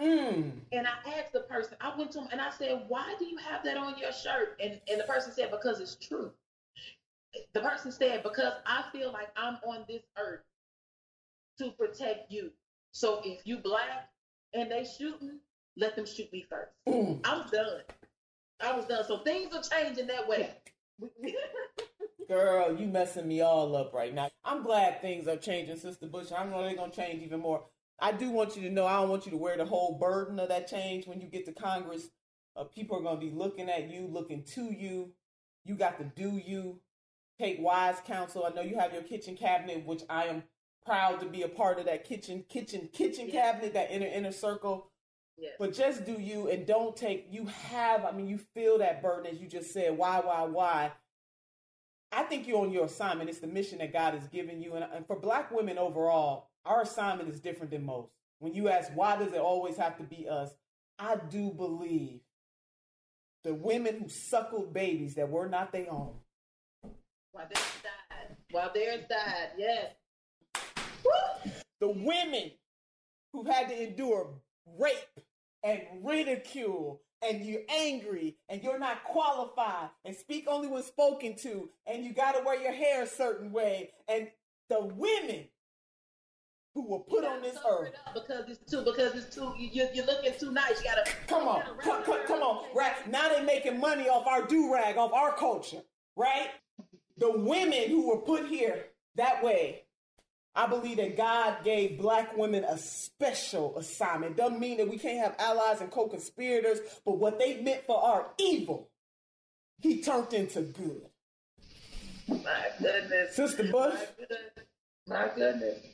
Mm. And I asked the person, I went to him and I said, Why do you have that on your shirt? And and the person said, Because it's true. The person said, Because I feel like I'm on this earth to protect you. So if you black and they shooting, let them shoot me first. I'm done. I was done. So things are changing that way. Girl, you messing me all up right now. I'm glad things are changing, Sister Bush. I know they're gonna change even more. I do want you to know I don't want you to wear the whole burden of that change when you get to Congress. Uh, people are gonna be looking at you, looking to you. You got to do you. Take wise counsel. I know you have your kitchen cabinet, which I am proud to be a part of that kitchen, kitchen, kitchen Yeah. cabinet, that inner inner circle. Yes. But just do you and don't take, you have, I mean, you feel that burden as you just said, why, why, why? I think you're on your assignment. It's the mission that God has given you. And, and for black women overall, our assignment is different than most. When you ask, why does it always have to be us? I do believe the women who suckled babies that were not their own. While theirs died. While theirs died, yes. The women who had to endure rape and ridicule and you're angry and you're not qualified and speak only when spoken to and you got to wear your hair a certain way and the women who were put on this earth it because it's too because it's too you, you're looking too nice. You gotta come on gotta come, come, come on right now they're making money off our do-rag off our culture right the women who were put here that way I believe that God gave black women a special assignment. Doesn't mean that we can't have allies and co-conspirators, but what they meant for our evil, he turned into good. My goodness. Sister Bush, My goodness. My goodness.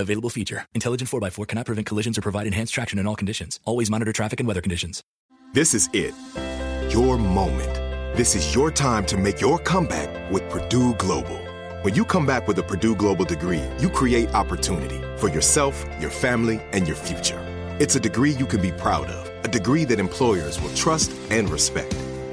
Available feature. Intelligent 4x4 cannot prevent collisions or provide enhanced traction in all conditions. Always monitor traffic and weather conditions. This is it. Your moment. This is your time to make your comeback with Purdue Global. When you come back with a Purdue Global degree, you create opportunity for yourself, your family, and your future. It's a degree you can be proud of, a degree that employers will trust and respect.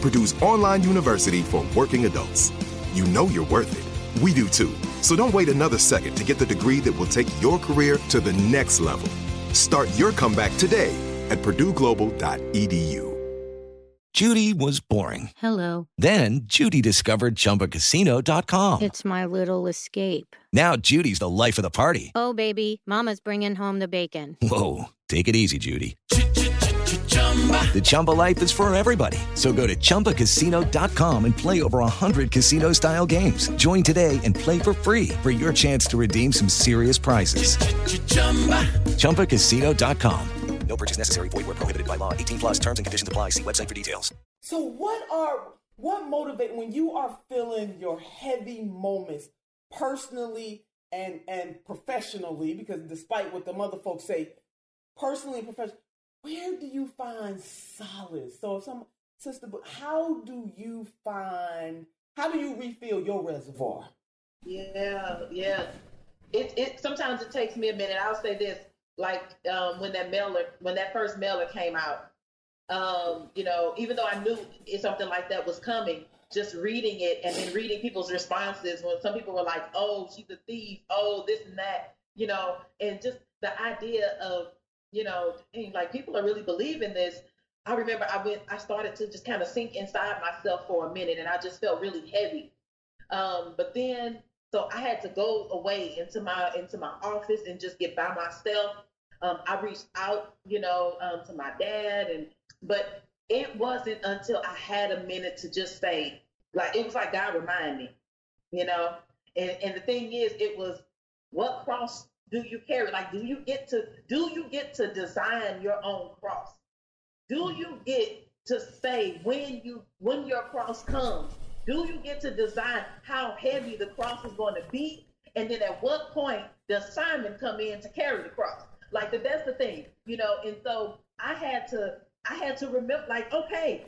Purdue's online university for working adults. You know you're worth it. We do too. So don't wait another second to get the degree that will take your career to the next level. Start your comeback today at purdueglobal.edu. Judy was boring. Hello. Then Judy discovered ChumbaCasino.com. It's my little escape. Now Judy's the life of the party. Oh, baby, Mama's bringing home the bacon. Whoa, take it easy, Judy. The Chumba life is for everybody. So go to ChumbaCasino.com and play over 100 casino style games. Join today and play for free for your chance to redeem some serious prizes. ChumbaCasino.com. No purchase necessary. Void where prohibited by law. 18 plus terms and conditions apply. See website for details. So what are what motivate when you are feeling your heavy moments personally and and professionally because despite what the mother folks say personally and professionally where do you find solace so if some sister how do you find how do you refill your reservoir Yeah, yeah. It it sometimes it takes me a minute. I'll say this, like um, when that mailer, when that first mailer came out, um, you know, even though I knew something like that was coming, just reading it and then reading people's responses when some people were like, "Oh, she's a thief," "Oh, this and that," you know, and just the idea of, you know, dang, like people are really believing this. I remember I went, I started to just kind of sink inside myself for a minute, and I just felt really heavy. Um, but then, so I had to go away into my into my office and just get by myself. Um, I reached out, you know, um, to my dad, and but it wasn't until I had a minute to just say, like, it was like God reminded me, you know. And and the thing is, it was, what cross do you carry? Like, do you get to do you get to design your own cross? Do you get to say when you when your cross comes? Do you get to design how heavy the cross is going to be? And then at what point does Simon come in to carry the cross? Like that, that's the thing, you know. And so I had to, I had to remember, like, okay,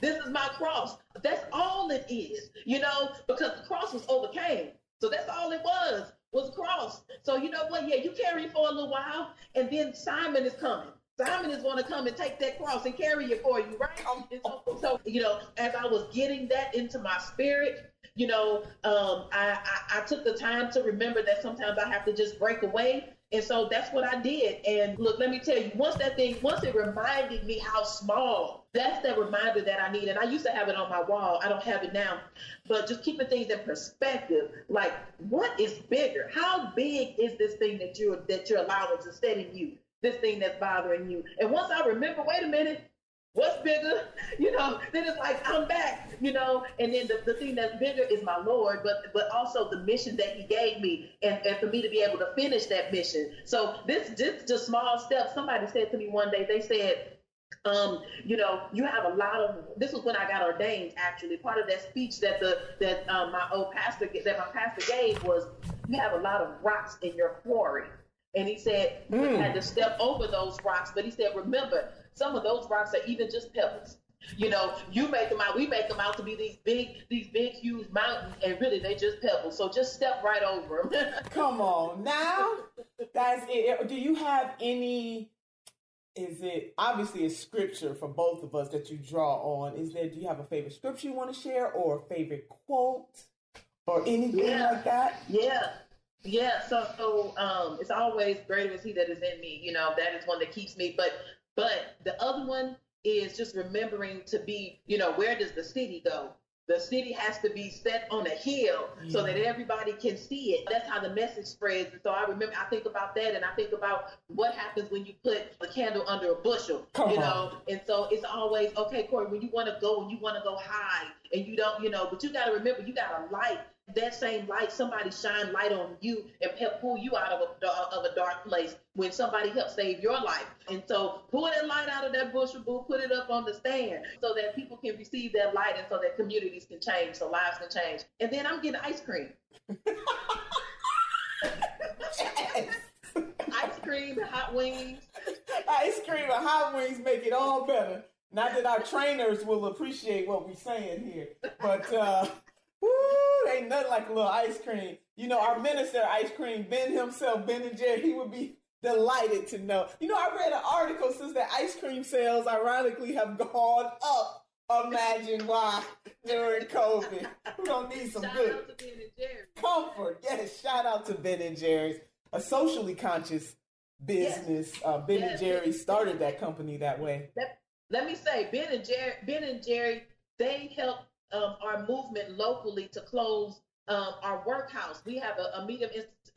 this is my cross. That's all it is, you know, because the cross was overcame. So that's all it was, was a cross. So you know what? Yeah, you carry for a little while, and then Simon is coming. Simon is going to come and take that cross and carry it for you, right? And so, so, you know, as I was getting that into my spirit, you know, um, I, I, I took the time to remember that sometimes I have to just break away. And so that's what I did. And look, let me tell you, once that thing, once it reminded me how small, that's that reminder that I need. And I used to have it on my wall. I don't have it now. But just keeping things in perspective, like what is bigger? How big is this thing that you're that you're allowing to set in you? This thing that's bothering you. And once I remember, wait a minute, what's bigger? You know, then it's like I'm back, you know, and then the, the thing that's bigger is my Lord, but but also the mission that he gave me and, and for me to be able to finish that mission. So this this just small steps. Somebody said to me one day, they said, um, you know, you have a lot of. This was when I got ordained. Actually, part of that speech that the that um, my old pastor that my pastor gave was, you have a lot of rocks in your quarry. And he said you Mm. had to step over those rocks. But he said, remember, some of those rocks are even just pebbles. You know, you make them out, we make them out to be these big, these big, huge mountains, and really they just pebbles. So just step right over them. Come on now. That's it. Do you have any? Is it obviously a scripture for both of us that you draw on? Is there? Do you have a favorite scripture you want to share, or a favorite quote, or anything Yeah. like that? Yeah. Yeah, so, so um, it's always greater is he that is in me. You know, that is one that keeps me. But but the other one is just remembering to be, you know, where does the city go? The city has to be set on a hill so that everybody can see it. That's how the message spreads. And so I remember, I think about that, and I think about what happens when you put a candle under a bushel. Come you on. know, and so it's always okay, Cori. When you want to go and you want to go high, and you don't, you know, but you got to remember, you got a light. That same light, somebody shine light on you and help pull you out of a of a dark place when somebody helped save your life. And so, pull that light out of that bushel, boo, put it up on the stand so that people can receive that light and so that communities can change, so lives can change. And then I'm getting ice cream. ice cream, and hot wings. Ice cream and hot wings make it all better. Not that our trainers will appreciate what we're saying here, but uh, ain't nothing like a little ice cream. You know, our minister ice cream, Ben himself, Ben and Jerry, he would be delighted to know. You know, I read an article since that ice cream sales, ironically, have gone up. Imagine why during COVID. We're gonna need some Shout good out to Ben and Jerry. comfort. Yes, shout out to Ben and Jerry's, a socially conscious business. Uh, ben and Jerry started that company that way. let, let me say, Ben and Jerry, Ben and Jerry, they helped um, our movement locally to close um, our workhouse. We have a, a medium,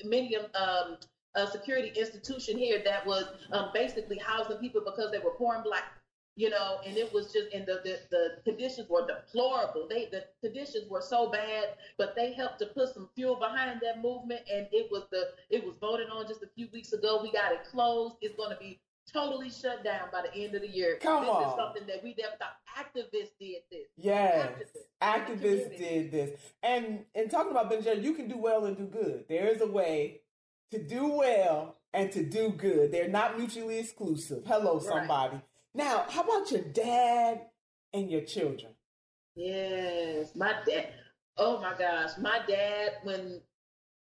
medium um, a security institution here that was um, basically housing people because they were poor and black. You know, and it was just, and the, the, the conditions were deplorable. They the conditions were so bad, but they helped to put some fuel behind that movement, and it was the it was voted on just a few weeks ago. We got it closed. It's going to be totally shut down by the end of the year. Come this on. is something that we never thought activists did this. Yes, Activists. activists did this. And and talking about Ben Jerry, you can do well and do good. There is a way to do well and to do good. They're not mutually exclusive. Hello, Right. somebody. Now, how about your dad and your children? Yes, my dad. Oh my gosh, my dad when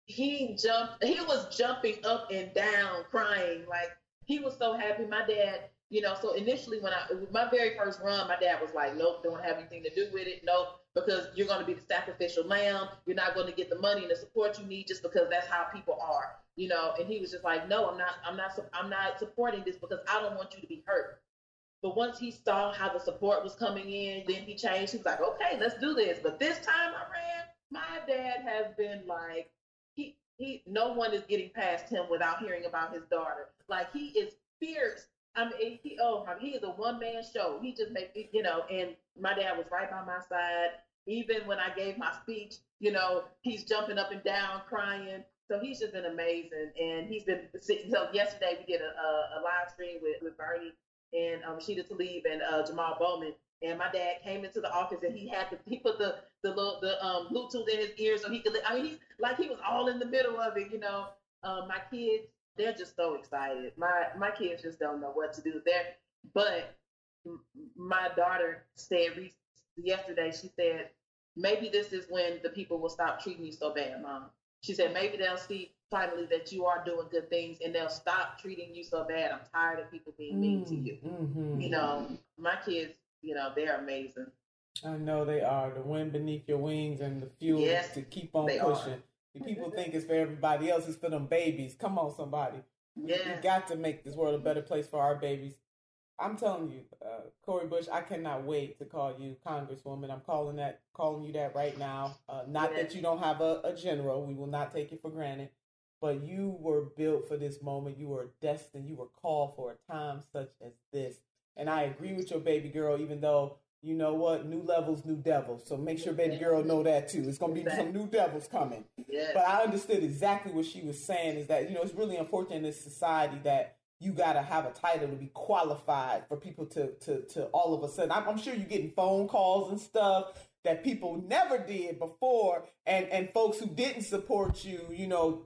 he jumped, he was jumping up and down, crying like he was so happy. My dad, you know. So initially, when I my very first run, my dad was like, "Nope, don't have anything to do with it. Nope, because you're going to be the sacrificial lamb. You're not going to get the money and the support you need just because that's how people are." You know, and he was just like, "No, I'm not. I'm not. I'm not supporting this because I don't want you to be hurt." But once he saw how the support was coming in, then he changed. He was like, okay, let's do this. But this time I ran, my dad has been like, he he no one is getting past him without hearing about his daughter. Like he is fierce. I mean, he oh he is a one man show. He just makes you know. And my dad was right by my side. Even when I gave my speech, you know, he's jumping up and down, crying. So he's just been amazing, and he's been. So yesterday we did a, a, a live stream with with Bernie and um, Sheeta Tlaib and uh, Jamal Bowman. And my dad came into the office and he had to he put the the little the um Bluetooth in his ear so he could. I mean, he's like he was all in the middle of it, you know. Um, my kids, they're just so excited. My my kids just don't know what to do there. But my daughter said re- yesterday, she said, maybe this is when the people will stop treating you so bad, mom. She said maybe they'll see finally that you are doing good things and they'll stop treating you so bad. I'm tired of people being mean to you. Mm-hmm. You know, my kids, you know, they're amazing. I know they are. The wind beneath your wings and the fuel Yes, to keep on pushing. are. The people think it's for everybody else. It's for them babies. Come on, somebody. We, we got to make this world a better place for our babies. I'm telling you, uh, Cori Bush, I cannot wait to call you Congresswoman. I'm calling that, calling you that right now. Uh, not that you don't have a, a general. We will not take it for granted. But you were built for this moment. You were destined. You were called for a time such as this. And I agree with your baby girl, even though you know what, new levels, new devils. So make sure baby girl know that too. It's gonna be some new devils coming. Yes. But I understood exactly what she was saying. Is that you know it's really unfortunate in this society that you gotta have a title to be qualified for people to to to all of a sudden. I'm, I'm sure you're getting phone calls and stuff that people never did before, and and folks who didn't support you, you know.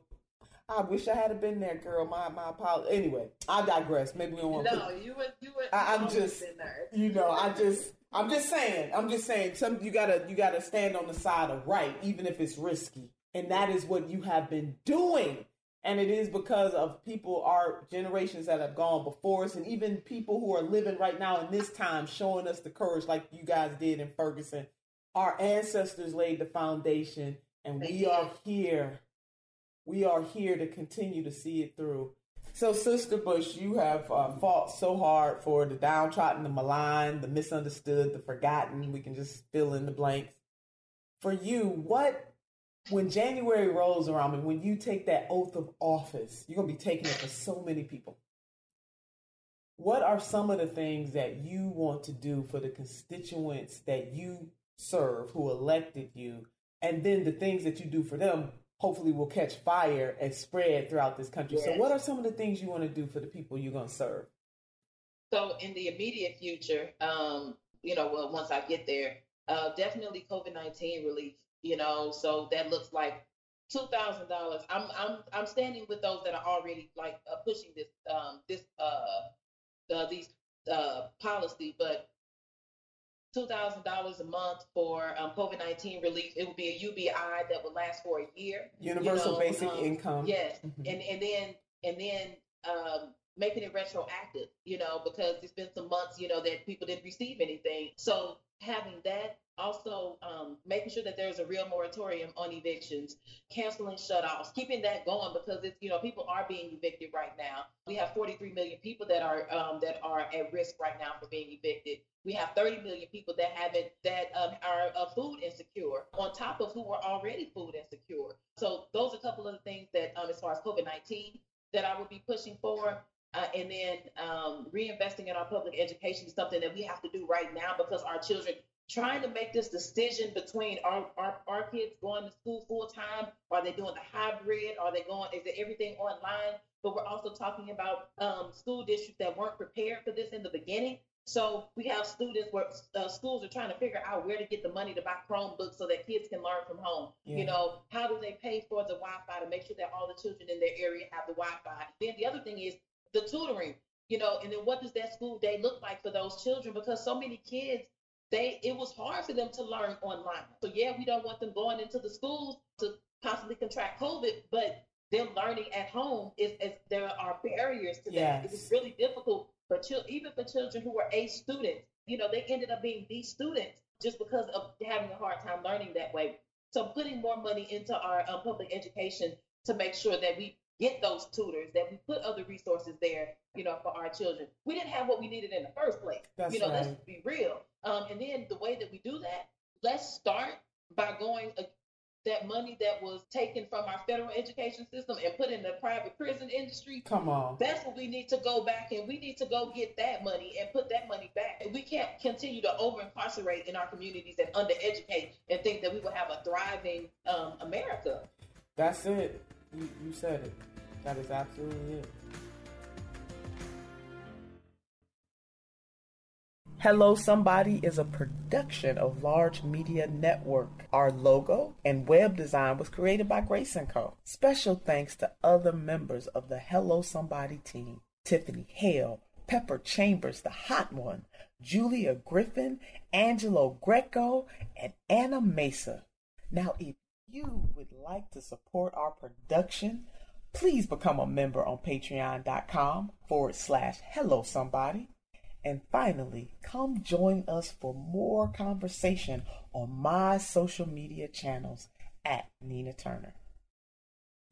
I wish I had been there, girl. My my apologies. Anyway, I digress. Maybe we don't want to. No, you would you would I, I'm just, been there. you know, I just, I'm just saying, I'm just saying, some you gotta, you gotta stand on the side of right, even if it's risky, and that is what you have been doing, and it is because of people, our generations that have gone before us, and even people who are living right now in this time, showing us the courage, like you guys did in Ferguson. Our ancestors laid the foundation, and we are here. We are here to continue to see it through. So, Sister Bush, you have uh, fought so hard for the downtrodden, the maligned, the misunderstood, the forgotten. We can just fill in the blanks. For you, what, when January rolls around and when you take that oath of office, you're going to be taking it for so many people. What are some of the things that you want to do for the constituents that you serve who elected you? And then the things that you do for them hopefully will catch fire and spread throughout this country. So, what are some of the things you want to do for the people you're going to serve? So in the immediate future, um, you know, well, once I get there, uh, definitely COVID nineteen relief. You know, so that looks like two thousand dollars. I'm I'm I'm standing with those that are already like uh, pushing this um this uh, uh these uh policy, but two thousand dollars a month for um, COVID nineteen relief. It would be a UBI that would last for a year. you Universal know, basic um, income. Yes, Mhm. and and then and then um, making it retroactive, you know, because it's been some months, you know, that people didn't receive anything. So having that, also um, making sure that there's a real moratorium on evictions, canceling shutoffs, keeping that going because it's you know people are being evicted right now. We have 43 million people that are um, that are at risk right now for being evicted. We have 30 million people that haven't that um, are uh, food insecure on top of who are already food insecure. So those are a couple of the things that um, as far as COVID-19 that I would be pushing for. Uh, and then um, reinvesting in our public education is something that we have to do right now because our children trying to make this decision between our, our, our kids going to school full time are they doing the hybrid are they going is it everything online but we're also talking about um, school districts that weren't prepared for this in the beginning so we have students where uh, schools are trying to figure out where to get the money to buy Chromebooks so that kids can learn from home. Yeah. You know, how do they pay for the Wi-Fi to make sure that all the children in their area have the Wi-Fi? Then the other thing is the tutoring. You know, and then what does that school day look like for those children? Because so many kids, they it was hard for them to learn online. So yeah, we don't want them going into the schools to possibly contract COVID, but them learning at home is, is there are barriers to that. It was really difficult for chil- even for children who were A students. You know, they ended up being B students just because of having a hard time learning that way. So putting more money into our um, public education to make sure that we get those tutors, that we put other resources there, you know, for our children. We didn't have what we needed in the first place. That's you know, let's be real. Um, and then the way that we do that, let's start by going that money that was taken from our federal education system and put in the private prison industry. Come on. That's what we need to go back and we need to go get that money and put that money back. We can't continue to over incarcerate in our communities and undereducate and think that we will have a thriving um, America. That's it. You, you said it. That is absolutely it. Hello Somebody is a production of Large Media Network. Our logo and web design was created by Grace & Co. Special thanks to other members of the Hello Somebody team. Tiffany Hale, Pepper Chambers, the hot one, Julia Griffin, Angelo Greco, and Anna Mesa. Now, if you would like to support our production, please become a member on patreon.com forward slash hello somebody. And finally, come join us for more conversation on my social media channels at Nina Turner.